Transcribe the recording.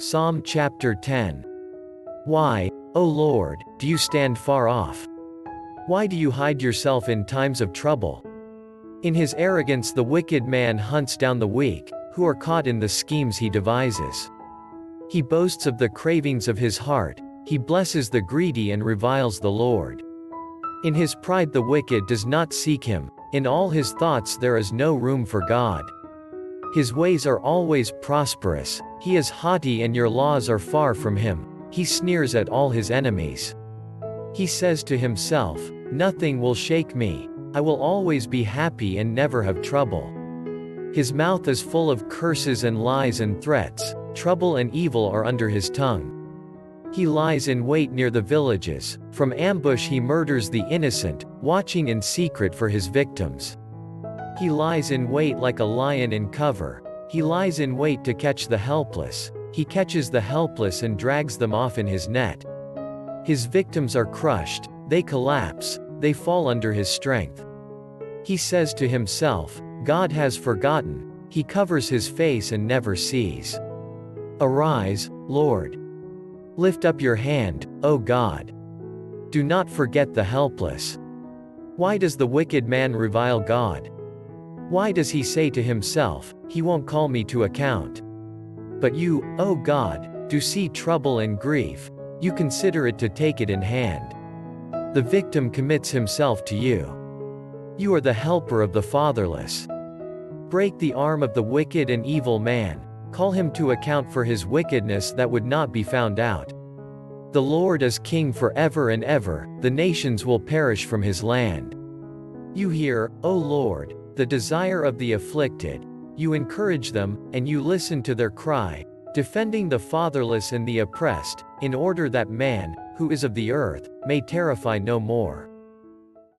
Psalm chapter 10. Why, O Lord, do you stand far off? Why do you hide yourself in times of trouble? In his arrogance, the wicked man hunts down the weak, who are caught in the schemes he devises. He boasts of the cravings of his heart, he blesses the greedy and reviles the Lord. In his pride, the wicked does not seek him, in all his thoughts, there is no room for God. His ways are always prosperous, he is haughty and your laws are far from him, he sneers at all his enemies. He says to himself, Nothing will shake me, I will always be happy and never have trouble. His mouth is full of curses and lies and threats, trouble and evil are under his tongue. He lies in wait near the villages, from ambush he murders the innocent, watching in secret for his victims. He lies in wait like a lion in cover. He lies in wait to catch the helpless. He catches the helpless and drags them off in his net. His victims are crushed, they collapse, they fall under his strength. He says to himself, God has forgotten, he covers his face and never sees. Arise, Lord. Lift up your hand, O God. Do not forget the helpless. Why does the wicked man revile God? Why does he say to himself, He won't call me to account? But you, O God, do see trouble and grief, you consider it to take it in hand. The victim commits himself to you. You are the helper of the fatherless. Break the arm of the wicked and evil man, call him to account for his wickedness that would not be found out. The Lord is king forever and ever, the nations will perish from his land. You hear, O Lord, the desire of the afflicted, you encourage them, and you listen to their cry, defending the fatherless and the oppressed, in order that man, who is of the earth, may terrify no more.